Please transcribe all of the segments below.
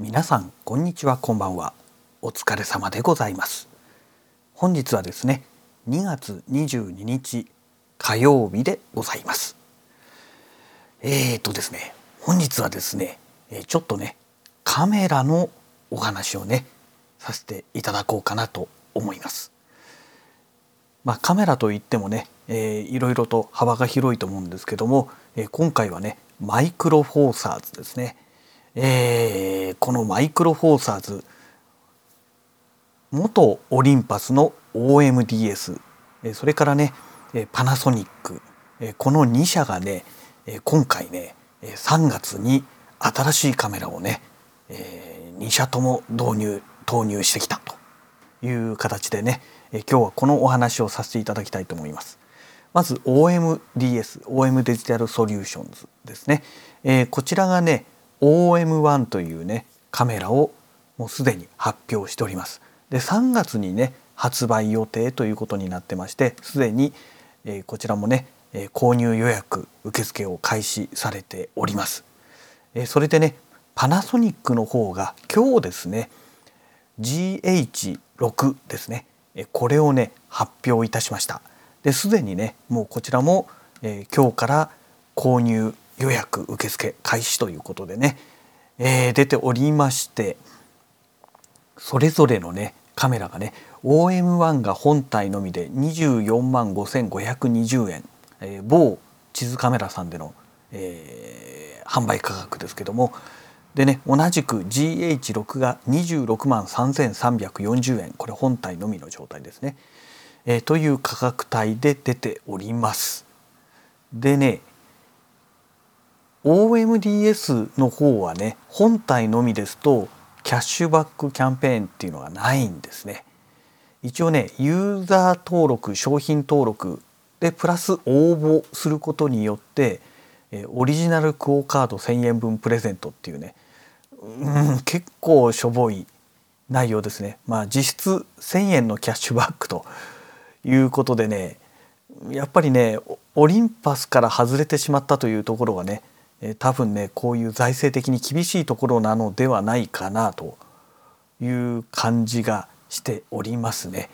皆さんこんにちはこんばんは。お疲れ様でございます。本日はですね2月22日火曜日でございます。えーとですね本日はですねちょっとねカメラのお話をねさせていただこうかなと思います。まあ、カメラといってもね、えー、いろいろと幅が広いと思うんですけども、えー、今回はねマイクロフォーサーズですね、えー、このマイクロフォーサーズ。元オリンパスの OMDS それからねパナソニック。この2社がね今回ね3月に新しいカメラをね2社とも導入投入してきたという形でね今日はこのお話をさせていただきたいと思います。まず OMDS OM デジタルソリューションズですね、えこちらがね OM1 というねカメラをもうすでに発表しております。で3月にね発売予定ということになってましてすでに、えー、こちらもね、えー、購入予約受付を開始されております。えー、それでねパナソニックの方が今日ですね GH6 ですねえこれをね発表いたしました。ですでにねもうこちらも、えー、今日から購入予約受付開始ということでね、えー、出ておりましてそれぞれのねカメラがね OM1 が本体のみで24万5520円、えー、某地図カメラさんでの、えー、販売価格ですけどもでね同じく GH6 が26万3340円これ本体のみの状態ですね、えー、という価格帯で出ております。でね OMDS の方はね本体のみですとキャッシュバックキャンペーンっていうのがないんですね。一応ねユーザー登録商品登録でプラス応募することによってオリジナルクオ・カード1,000円分プレゼントっていうね、うん、結構しょぼい内容ですね。まあ実質1,000円のキャッシュバックということでねやっぱりねオリンパスから外れてしまったというところがねえ多分ねこういう財政的に厳しいところなのではないかなという感じがしておりますね。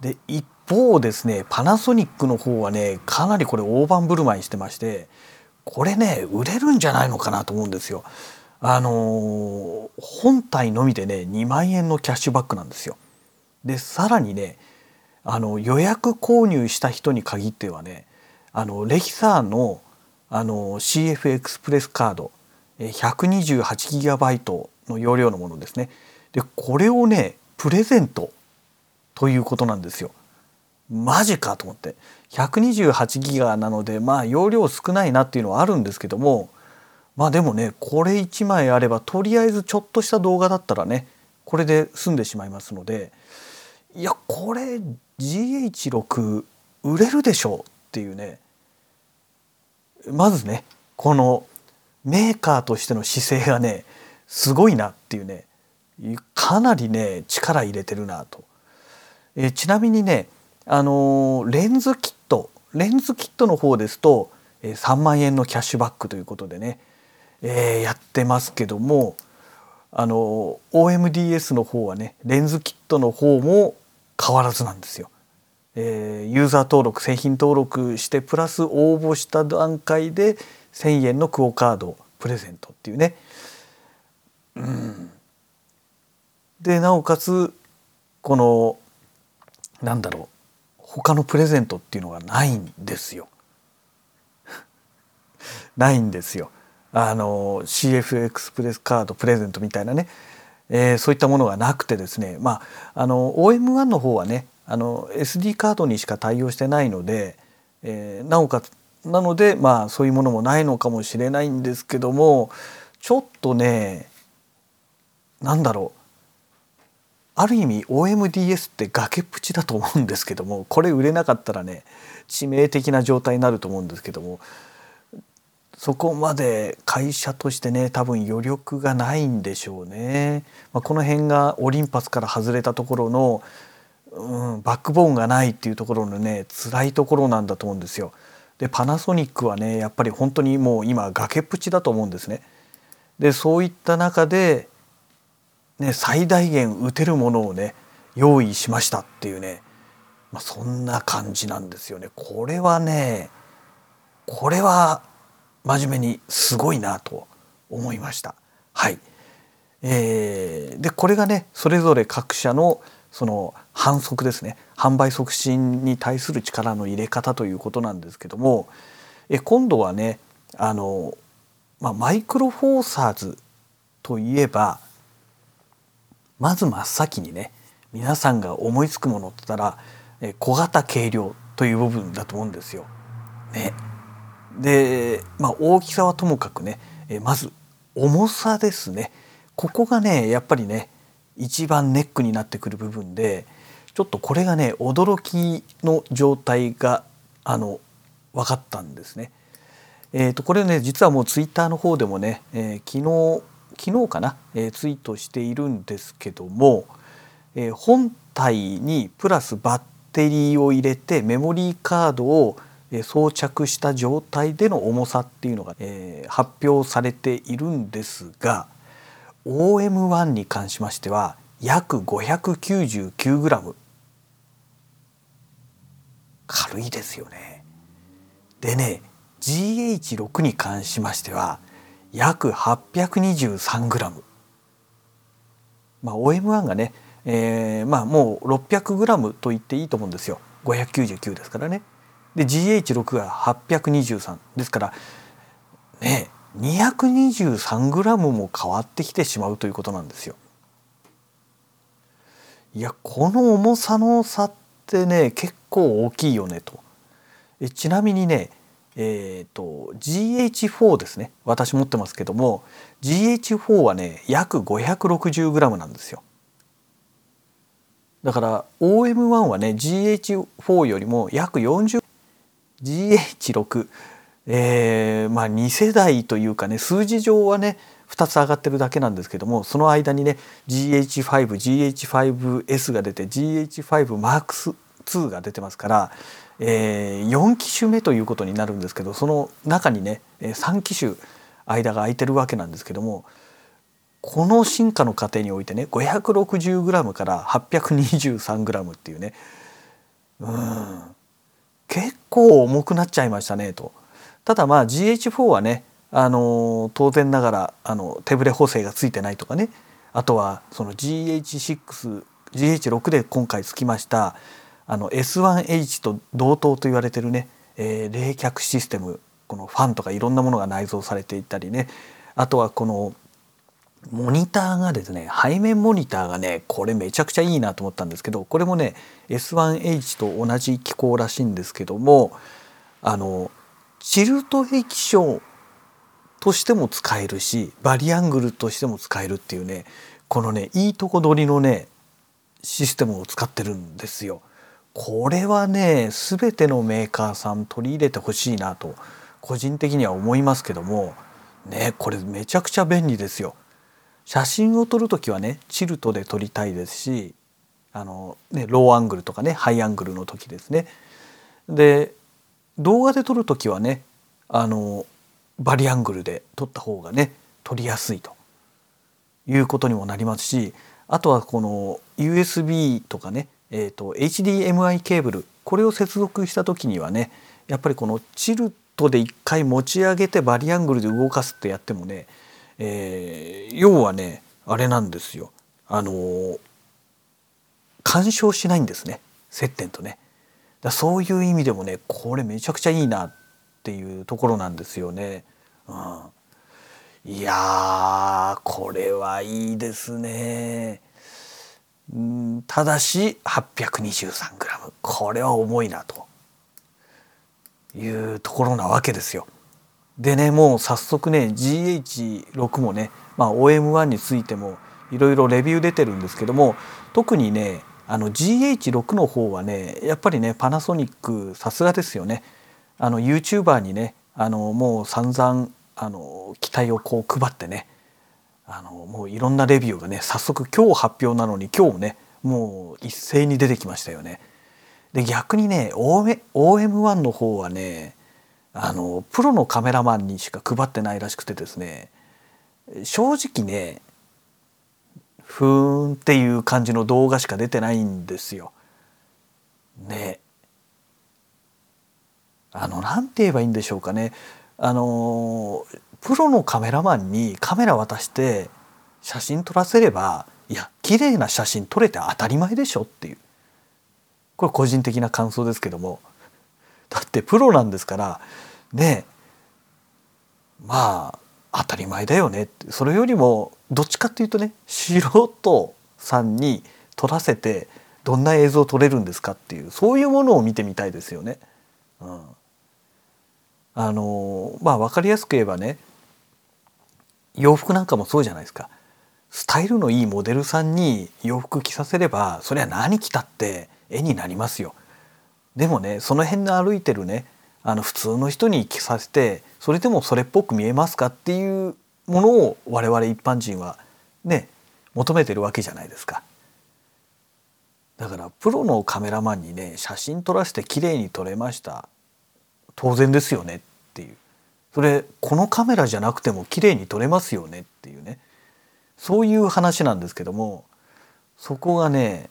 で一方ですねパナソニックの方はねかなりこれ大盤振る舞いしてましてこれね売れるんじゃないのかなと思うんですよ。あのー、本体のみでね2万円のキャッシュバックなんですよ。でさらにねあの予約購入した人に限ってはねあのレキサーのあの CF エクスプレスカード 128GB の容量のものですねでこれをねプレゼントということなんですよ。マジかと思って128ギガなのでまあ容量少ないなっていうのはあるんですけどもまあでもねこれ1枚あればとりあえずちょっとした動画だったらねこれで済んでしまいますのでいやこれ GH6 売れるでしょうっていうねまずねこのメーカーとしての姿勢がねすごいなっていうねかなりね力入れてるなと。えちなみにねあのレンズキットレンズキットの方ですとえ3万円のキャッシュバックということでね、えー、やってますけどもあの OMDS の方はねレンズキットの方も変わらずなんですよ。えー、ユーザー登録製品登録してプラス応募した段階で1,000円のクオ・カードプレゼントっていうね。うん、でなおかつこのなんだろう他のプレゼントっていうのがないんですよ。ないんですよ。あの CF エクスプレスカードプレゼントみたいなね、えー、そういったものがなくてですねまああの OM1 の方はねあの SD カードにしか対応してないので、えー、なおかつなのでまあそういうものもないのかもしれないんですけどもちょっとねなんだろうある意味 OMDS って崖っぷちだと思うんですけどもこれ売れなかったらね致命的な状態になると思うんですけどもそこまで会社としてね多分余力がないんでしょうね。まあ、この辺がオリンパスから外れたところのうん、バックボーンがないっていうところのね辛いところなんだと思うんですよ。でパナソニックはねやっぱり本当にもう今崖っぷちだと思うんですね。でそういった中でね、最大限打てるものをね用意しましたっていうね、まあ、そんな感じなんですよね。これはねこれは真面目にすごいなと思いました。はい、えー、でこれがねそれぞれ各社のその反則ですね。販売促進に対する力の入れ方ということなんですけどもえ今度はねあの、まあ、マイクロフォーサーズといえばまず真っ先にね皆さんが思いつくものって言ったらえ小型軽量という部分だと思うんですよ。ね、で、まあ、大きさはともかくねえまず重さですね。ここがねやっぱりね一番ネックになってくる部分でちょっとこれがね驚きの状態があの分かったんですね。えー、とこれね実はもうツイッターの方でもね、えー、昨日昨日かな、えー、ツイートしているんですけども、えー、本体にプラスバッテリーを入れてメモリーカードを装着した状態での重さっていうのが、えー、発表されているんですが OM1 に関しましては約 599g 軽いですよね。でね GH6 に関しましては約 823g まあ OM1 がね、えー、まあもう 600g と言っていいと思うんですよ599ですからね。で GH6 が823ですからねえ 223g も変わってきてしまうということなんですよ。いやこの重さの差ってね結構大きいよねと。えちなみにねえーと、GH4 ですね私持ってますけども GH4 はね約 560g なんですよだから OM1 はね GH4 よりも約 40GH6 えー、まあ2世代というかね数字上はね2つ上がってるだけなんですけどもその間にね GH5GH5S が出て GH5MAX2 が出てますから、えー、4機種目ということになるんですけどその中にね3機種間が空いてるわけなんですけどもこの進化の過程においてね 560g から 823g っていうねうん結構重くなっちゃいましたねと。ただまあ GH4 はねあの当然ながらあの手ぶれ補正がついてないとかね。あとはその GH6 GH6 で今回つきましたあの S1H と同等と言われてるね、えー、冷却システムこのファンとかいろんなものが内蔵されていたりね。あとはこのモニターがですね背面モニターがねこれめちゃくちゃいいなと思ったんですけどこれもね S1H と同じ機構らしいんですけどもあのチルト液晶としても使えるしバリアングルとしても使えるっていうねこのねいいとこ取りのねシステムを使ってるんですよ。これはね全てのメーカーさん取り入れてほしいなと個人的には思いますけどもねこれめちゃくちゃ便利ですよ。写真を撮る時はねチルトで撮りたいですしあの、ね、ローアングルとかねハイアングルの時ですね。で動画で撮る時はねあのバリアングルで撮った方がね撮りやすいということにもなりますしあとはこの USB とかね、えーと、HDMI ケーブルこれを接続した時にはねやっぱりこのチルトで一回持ち上げてバリアングルで動かすってやってもね、えー、要はねあれなんですよあの干渉しないんですね接点とね。だそういう意味でもねこれめちゃくちゃいいなっていうところなんですよね。うん、いやこれはいいですね。うん、ただし 823g これは重いなというところなわけですよ。でねもう早速ね GH6 もね、まあ、OM1 についてもいろいろレビュー出てるんですけども特にねあの GH6 の方はねやっぱりねパナソニックさすがですよね。あの YouTuber にねあのもう散々あの期待をこう配ってねあのもういろんなレビューがね早速今日発表なのに今日ねもう一斉に出てきましたよね。で逆にね OM1 の方はねあのプロのカメラマンにしか配ってないらしくてですね正直ねふーんっていう感じの動画しか出てないんですよ。ね。あの何て言えばいいんでしょうかね。あのプロのカメラマンにカメラ渡して写真撮らせればいや綺麗な写真撮れて当たり前でしょっていう。これ個人的な感想ですけども。だってプロなんですからね。まあ当たり前だよねって。それよりもどっちかっていうとね素人さんに撮らせてどんな映像を撮れるんですかっていうそういうものを見てみたいですよね。うん、あのまあ分かりやすく言えばね洋服なんかもそうじゃないですか。スタイルのいいモデルさんに洋服着させればそれは何着たって絵になりますよ。でもねその辺の歩いてるねあの普通の人に着させてそれでもそれっぽく見えますかっていうものを我々一般人はね求めてるわけじゃないですか。だからプロのカメラマンにね写真撮らせて綺麗に撮れました。当然ですよねっていう。それこのカメラじゃなくても綺麗に撮れますよねっていうね。そういう話なんですけどもそこがね、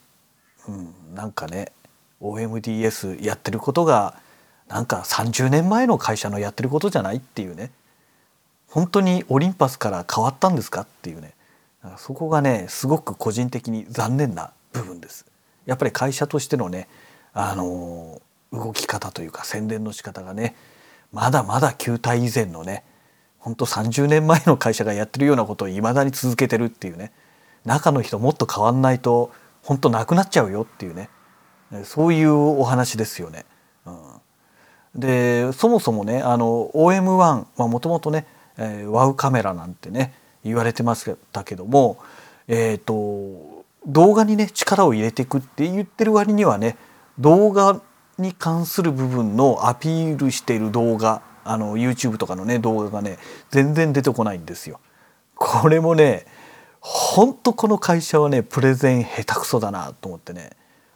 うん、なんかね OMDS やってることがなんか30年前の会社のやってることじゃないっていうね。本当にオリンパスから変わったんですかっていうねそこがねすごく個人的に残念な部分です。やっぱり会社としてのねあの動き方というか宣伝の仕方がねまだまだ球体以前のねほんと30年前の会社がやってるようなことをいまだに続けてるっていうね中の人もっと変わんないと本当なくなっちゃうよっていうねそういうお話ですよね。うん、でそもそもねあの OM1 もともとね、えー、ワウカメラなんてね言われてましたけども、えーと、動画にね力を入れていくって言ってる割にはね動画に関する部分のアピールしている動画あの YouTube とかのね動画がね全然出てこないんですよ。これもねほんとこの会社はねプレゼン下手くそだなと思ってね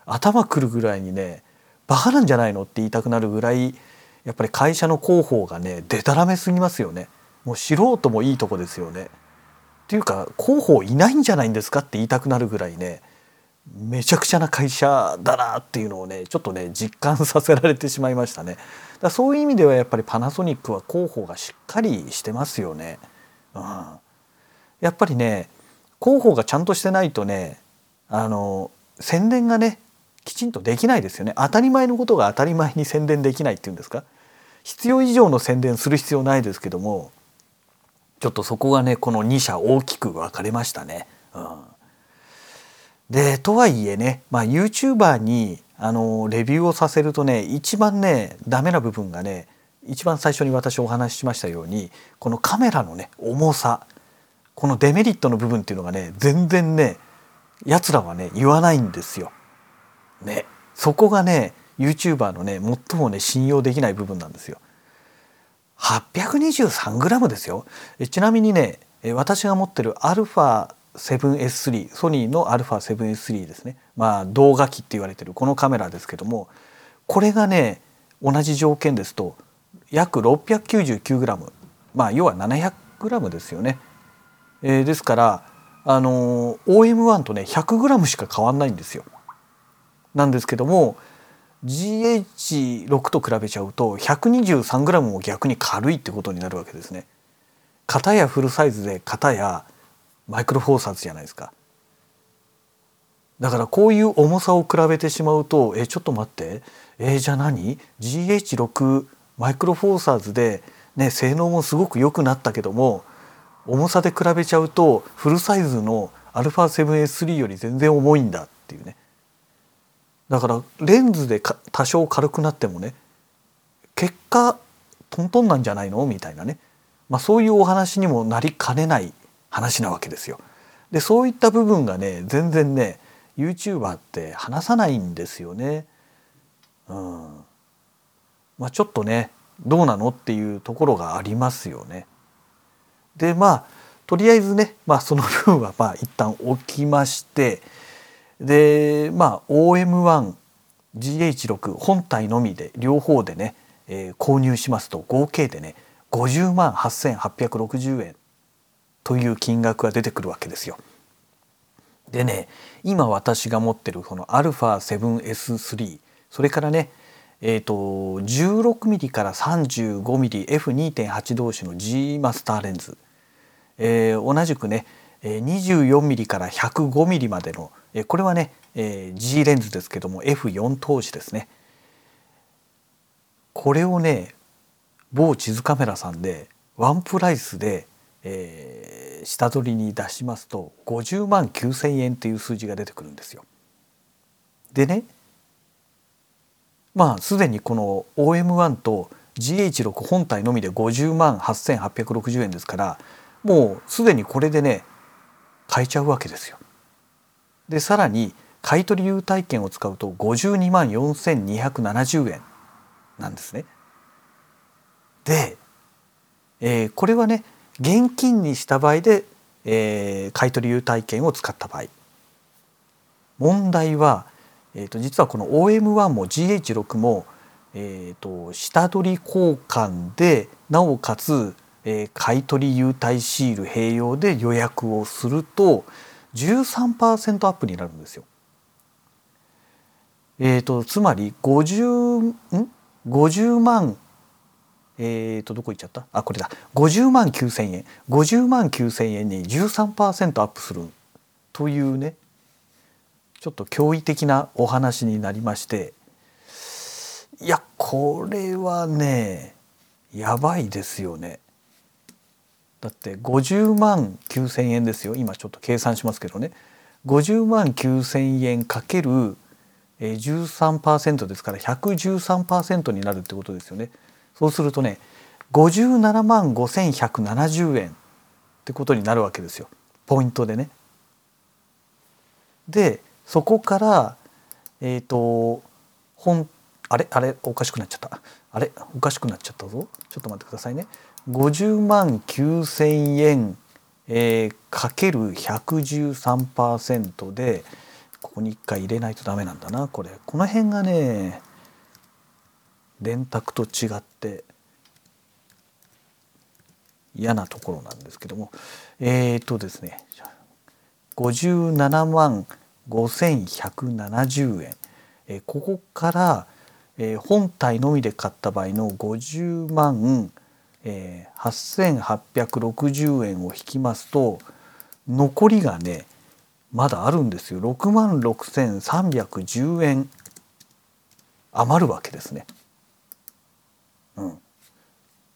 頭くるぐらいにねバカなんじゃないのって言いたくなるぐらいやっぱり会社の広報がねでたらめすぎますよね。もう素人もいいとこですよね。っていうか広報いないんじゃないんですかって言いたくなるぐらいねめちゃくちゃな会社だなっていうのをねちょっとね実感させられてしまいましたね。だそういう意味ではやっぱりパナソニックは広報がしっかりしてますよね。うん、やっぱりね広報がちゃんとしてないとねあの宣伝がねきちんとできないですよね当たり前のことが当たり前に宣伝できないっていうんですか必要以上の宣伝する必要ないですけどもちょっとそこがねこの2社大きく分かれましたね。うん、でとはいえね、まあ、YouTuber にあのレビューをさせるとね一番ねダメな部分がね一番最初に私お話ししましたようにこのカメラのね重さこのデメリットの部分っていうのがね全然ねやつらはね言わないんですよ。ねそこがね YouTuber のね最もね信用できない部分なんですよ。823g ですよ。ちなみにね私が持ってる α7S3 ソニーの α7S3 ですね。まあ動画機って言われてるこのカメラですけどもこれがね同じ条件ですと約 699g まあ要は 700g ですよね、えー、ですからあのー OM1 とね 100g しか変わんないんですよ。なんですけども GH6 と比べちゃうと 123g も逆に軽いってことになるわけですね。型やフルサイズで型やマイクロフォーサーズじゃないですか。だからこういう重さを比べてしまうとえちょっと待ってえじゃあ何？GH6 マイクロフォーサーズで、ね、性能もすごく良くなったけども重さで比べちゃうとフルサイズの α7S3 より全然重いんだっていうねだからレンズで多少軽くなってもね結果トントンなんじゃないの？みたいなね、まあ、そういうお話にもなりかねない話なわけですよ。でそういった部分がね全然ね YouTuber って話さないんですよね。うんまあ、ちょっとねどうなのっていうところがありますよね。でまあとりあえずね、まあ、その部分はまあ一旦置きましてでまあ OM1GH6 本体のみで両方でね、えー、購入しますと合計でね50万8860円という金額が出てくるわけですよ。でね今私が持ってるこの α7S3 それからねえーと、16mm から 35mmF2.8 同士の G マスターレンズ、えー、同じくね 24mm から 105mm までのこれはね G レンズですけども F4 投資ですねこれをね某地図カメラさんでワンプライスで、えー、下取りに出しますと50万9,000円っていう数字が出てくるんですよ。でねまあすでにこの OM1 と GH6 本体のみで50万8,860円ですからもうすでにこれでね買えちゃうわけですよ。でさらに買取優待券を使うと52万4,270円なんですね。で、えー、これはね現金にした場合で、えー、買取優待券を使った場合問題はえー、と実はこの OM1 も GH6 も、えー、と下取り交換でなおかつ、えー、買取優待シール併用で予約をすると13%アップになるんですよ。えーと、つまり 50, ん？50万えー、とどこ行っちゃった？あこれだ50万9,000円50万9,000円に13%アップするというねちょっと驚異的なお話になりましていやこれはねやばいですよね。だって50万9,000円ですよ。今ちょっと計算しますけどね。50万9,000円かける13%ですから113%になるってことですよね。そうするとね57万5,170円ってことになるわけですよ。ポイントでね。でそこからえっ、ー、と本あれあれおかしくなっちゃった。あれおかしくなっちゃったぞ。ちょっと待ってくださいね。50万9,000円、えー、かける113%でここに1回入れないとダメなんだなこれ。この辺がね電卓と違って嫌なところなんですけども。えっ、ー、とですね57万5170円、えー、ここから、えー、本体のみで買った場合の50万、えー、8860円を引きますと残りがねまだあるんですよ。6万6310円余るわけですね。うん。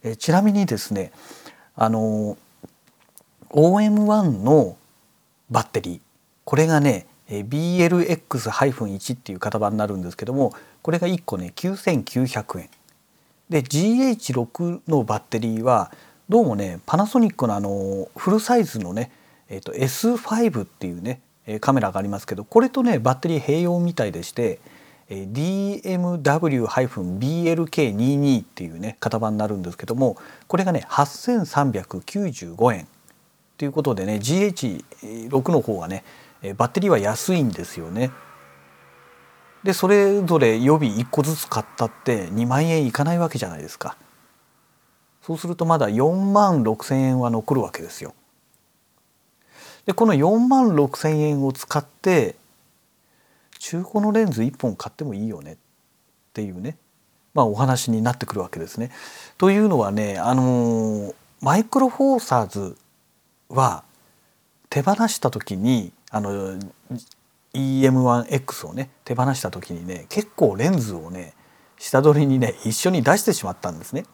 えちなみにですねあの OM1 のバッテリーこれがね BLX-1 っていう型番になるんですけどもこれが1個ね9900円。で GH6 のバッテリーはどうもねパナソニックのあのフルサイズのね、えー、と S5 っていうねカメラがありますけどこれとねバッテリー併用みたいでして DMW-BLK22 っていうね型番になるんですけどもこれがね8395円ということでね GH6 の方がねバッテリーは安いんですよね。でそれぞれ予備1個ずつ買ったって2万円いかないわけじゃないですか。そうするとまだ4万6千円は残るわけですよ。でこの4万6,000円を使って中古のレンズ1本買ってもいいよねっていうね、まあ、お話になってくるわけですね。というのはねあのマイクロフォーサーズは手放した時にあの EM1X をね手放した時にね結構レンズをね下取りにね一緒に出してしまったんですね。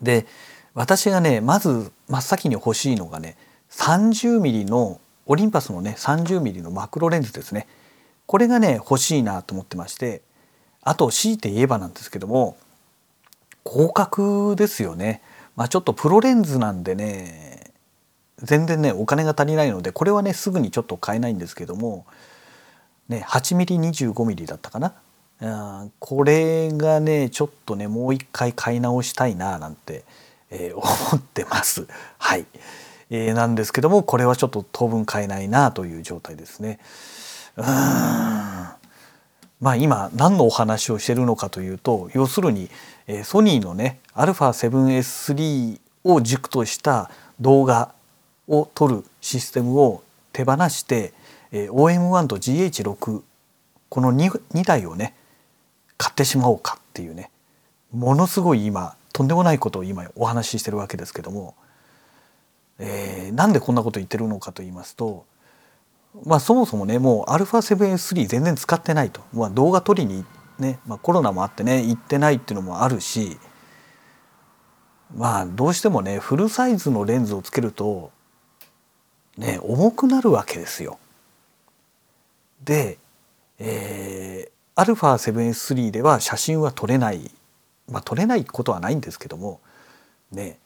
で私がねまず真っ先に欲しいのがね 30mm のオリンパスのね 30mm のマクロレンズですねこれがね欲しいなと思ってましてあと強いて言えばなんですけども広角ですよね。まあ、ちょっとプロレンズなんでね全然ねお金が足りないのでこれはねすぐにちょっと買えないんですけども、ね、8ミリ25ミリだったかなあこれがねちょっとねもう一回買い直したいななんて、えー、思ってます。はい、えー、なんですけどもこれはちょっと当分買えないなという状態ですね。うんまあ今何のお話をしてるのかというと要するに、えー、ソニーのね α7S3 を軸とした動画を取るシステムを手放して、え、OM1 と GH6 この 2, 2台をね買ってしまおうかっていうねものすごい今とんでもないことを今お話ししてるわけですけども、えー、なんでこんなこと言ってるのかと言いますとまあそもそもねもう α7S3 全然使ってないと、まあ、動画撮りにね、まあ、コロナもあってね行ってないっていうのもあるしまあどうしてもねフルサイズのレンズをつけるとね重くなるわけですよ。で、えー、α7S3 では写真は撮れないまあ撮れないことはないんですけどもね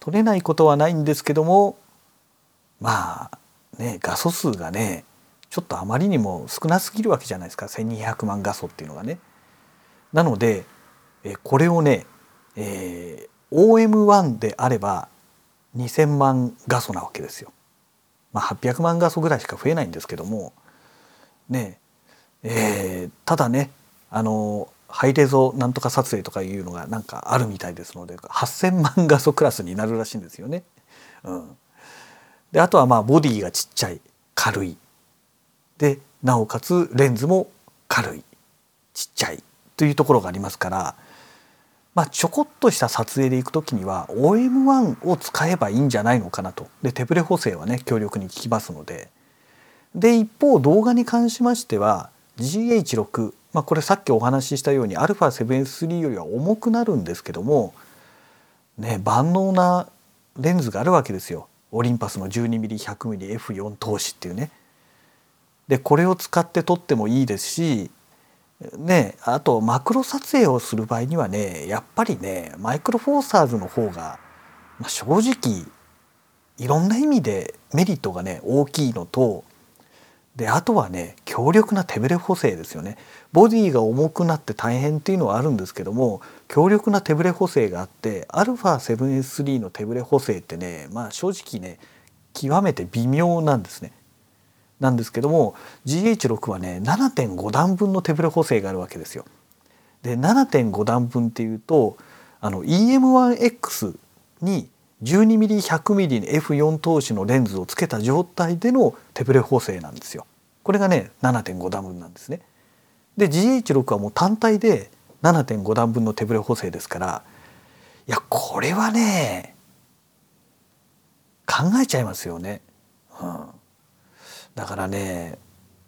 撮れないことはないんですけどもまあね画素数がねちょっとあまりにも少なすぎるわけじゃないですか1200万画素っていうのがね。なのでこれをね、えー、OM1 であれば2,000万画素なわけですよ。まあ、800万画素ぐらいしか増えないんですけどもねえー、ただねあのハイレゾなんとか撮影とかいうのがなんかあるみたいですので8,000万画素クラスになるらしいんですよね。うん、であとはまあボディがちっちゃい軽いでなおかつレンズも軽いちっちゃいというところがありますから、まあ、ちょこっとした撮影で行く時には OM1 を使えばいいんじゃないのかなと。で手ブレ補正はね強力に効きますので。で一方動画に関しましては GH6 まあ、これさっきお話ししたように α7S3 よりは重くなるんですけどもね万能なレンズがあるわけですよ。オリンパスの 12mm100mmF4 投資っていうね。でこれを使って撮ってもいいですしねあとマクロ撮影をする場合にはねやっぱりねマイクロフォーサーズの方が、まあ、正直いろんな意味でメリットがね大きいのとであとはね強力な手ブレ補正ですよねボディが重くなって大変っていうのはあるんですけども強力な手ブレ補正があって α7S3 の手ブレ補正ってねまあ正直ね極めて微妙なんですね。なんですけども GH6 はね7.5段分の手ブレ補正があるわけですよ。で7.5段分っていうとあの EM1X に 12mm100mm に F4 投資のレンズをつけた状態での手ブレ補正なんですよ。これがね7.5段分なんですね。で GH6 はもう単体で7.5段分の手ブレ補正ですからいやこれはね考えちゃいますよね。うん、だからね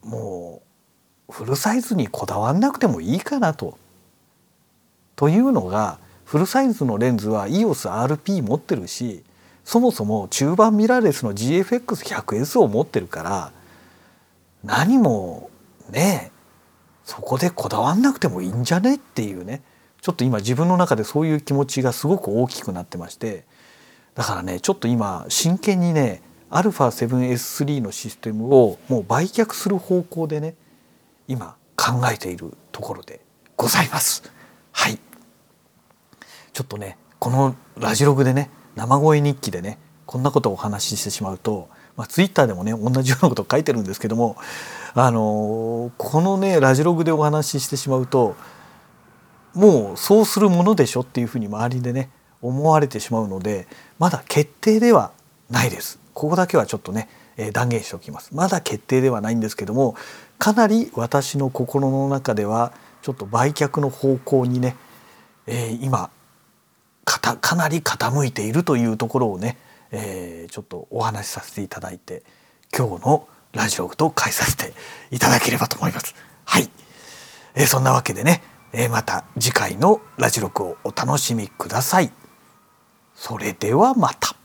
もうフルサイズにこだわんなくてもいいかなと。というのがフルサイズのレンズは EOSRP 持ってるしそもそも中盤ミラーレスの GFX100S を持ってるから何もねそこでこだわんなくてもいいんじゃねっていうねちょっと今自分の中でそういう気持ちがすごく大きくなってましてだからねちょっと今真剣にね α7S3 のシステムをもう売却する方向でね今考えているところでございます。はいちょっとねこのラジログでね生声日記でねこんなことをお話ししてしまうと、まあ、ツイッターでもね同じようなことを書いてるんですけどもあのこのねラジログでお話ししてしまうともうそうするものでしょっていうふうに周りでね思われてしまうのでまだ決定ではないです。ここだけはちょっとね、えー、断言しておきます。まだ決定ではないんですけどもかなり私の心の中ではちょっと売却の方向にね、えー、今かかなり傾いているというところをね、えー、ちょっとお話しさせていただいて今日のラジオと返させていただければと思います。はい、えー、そんなわけでね、えー、また次回のラジ録をお楽しみください。それではまた。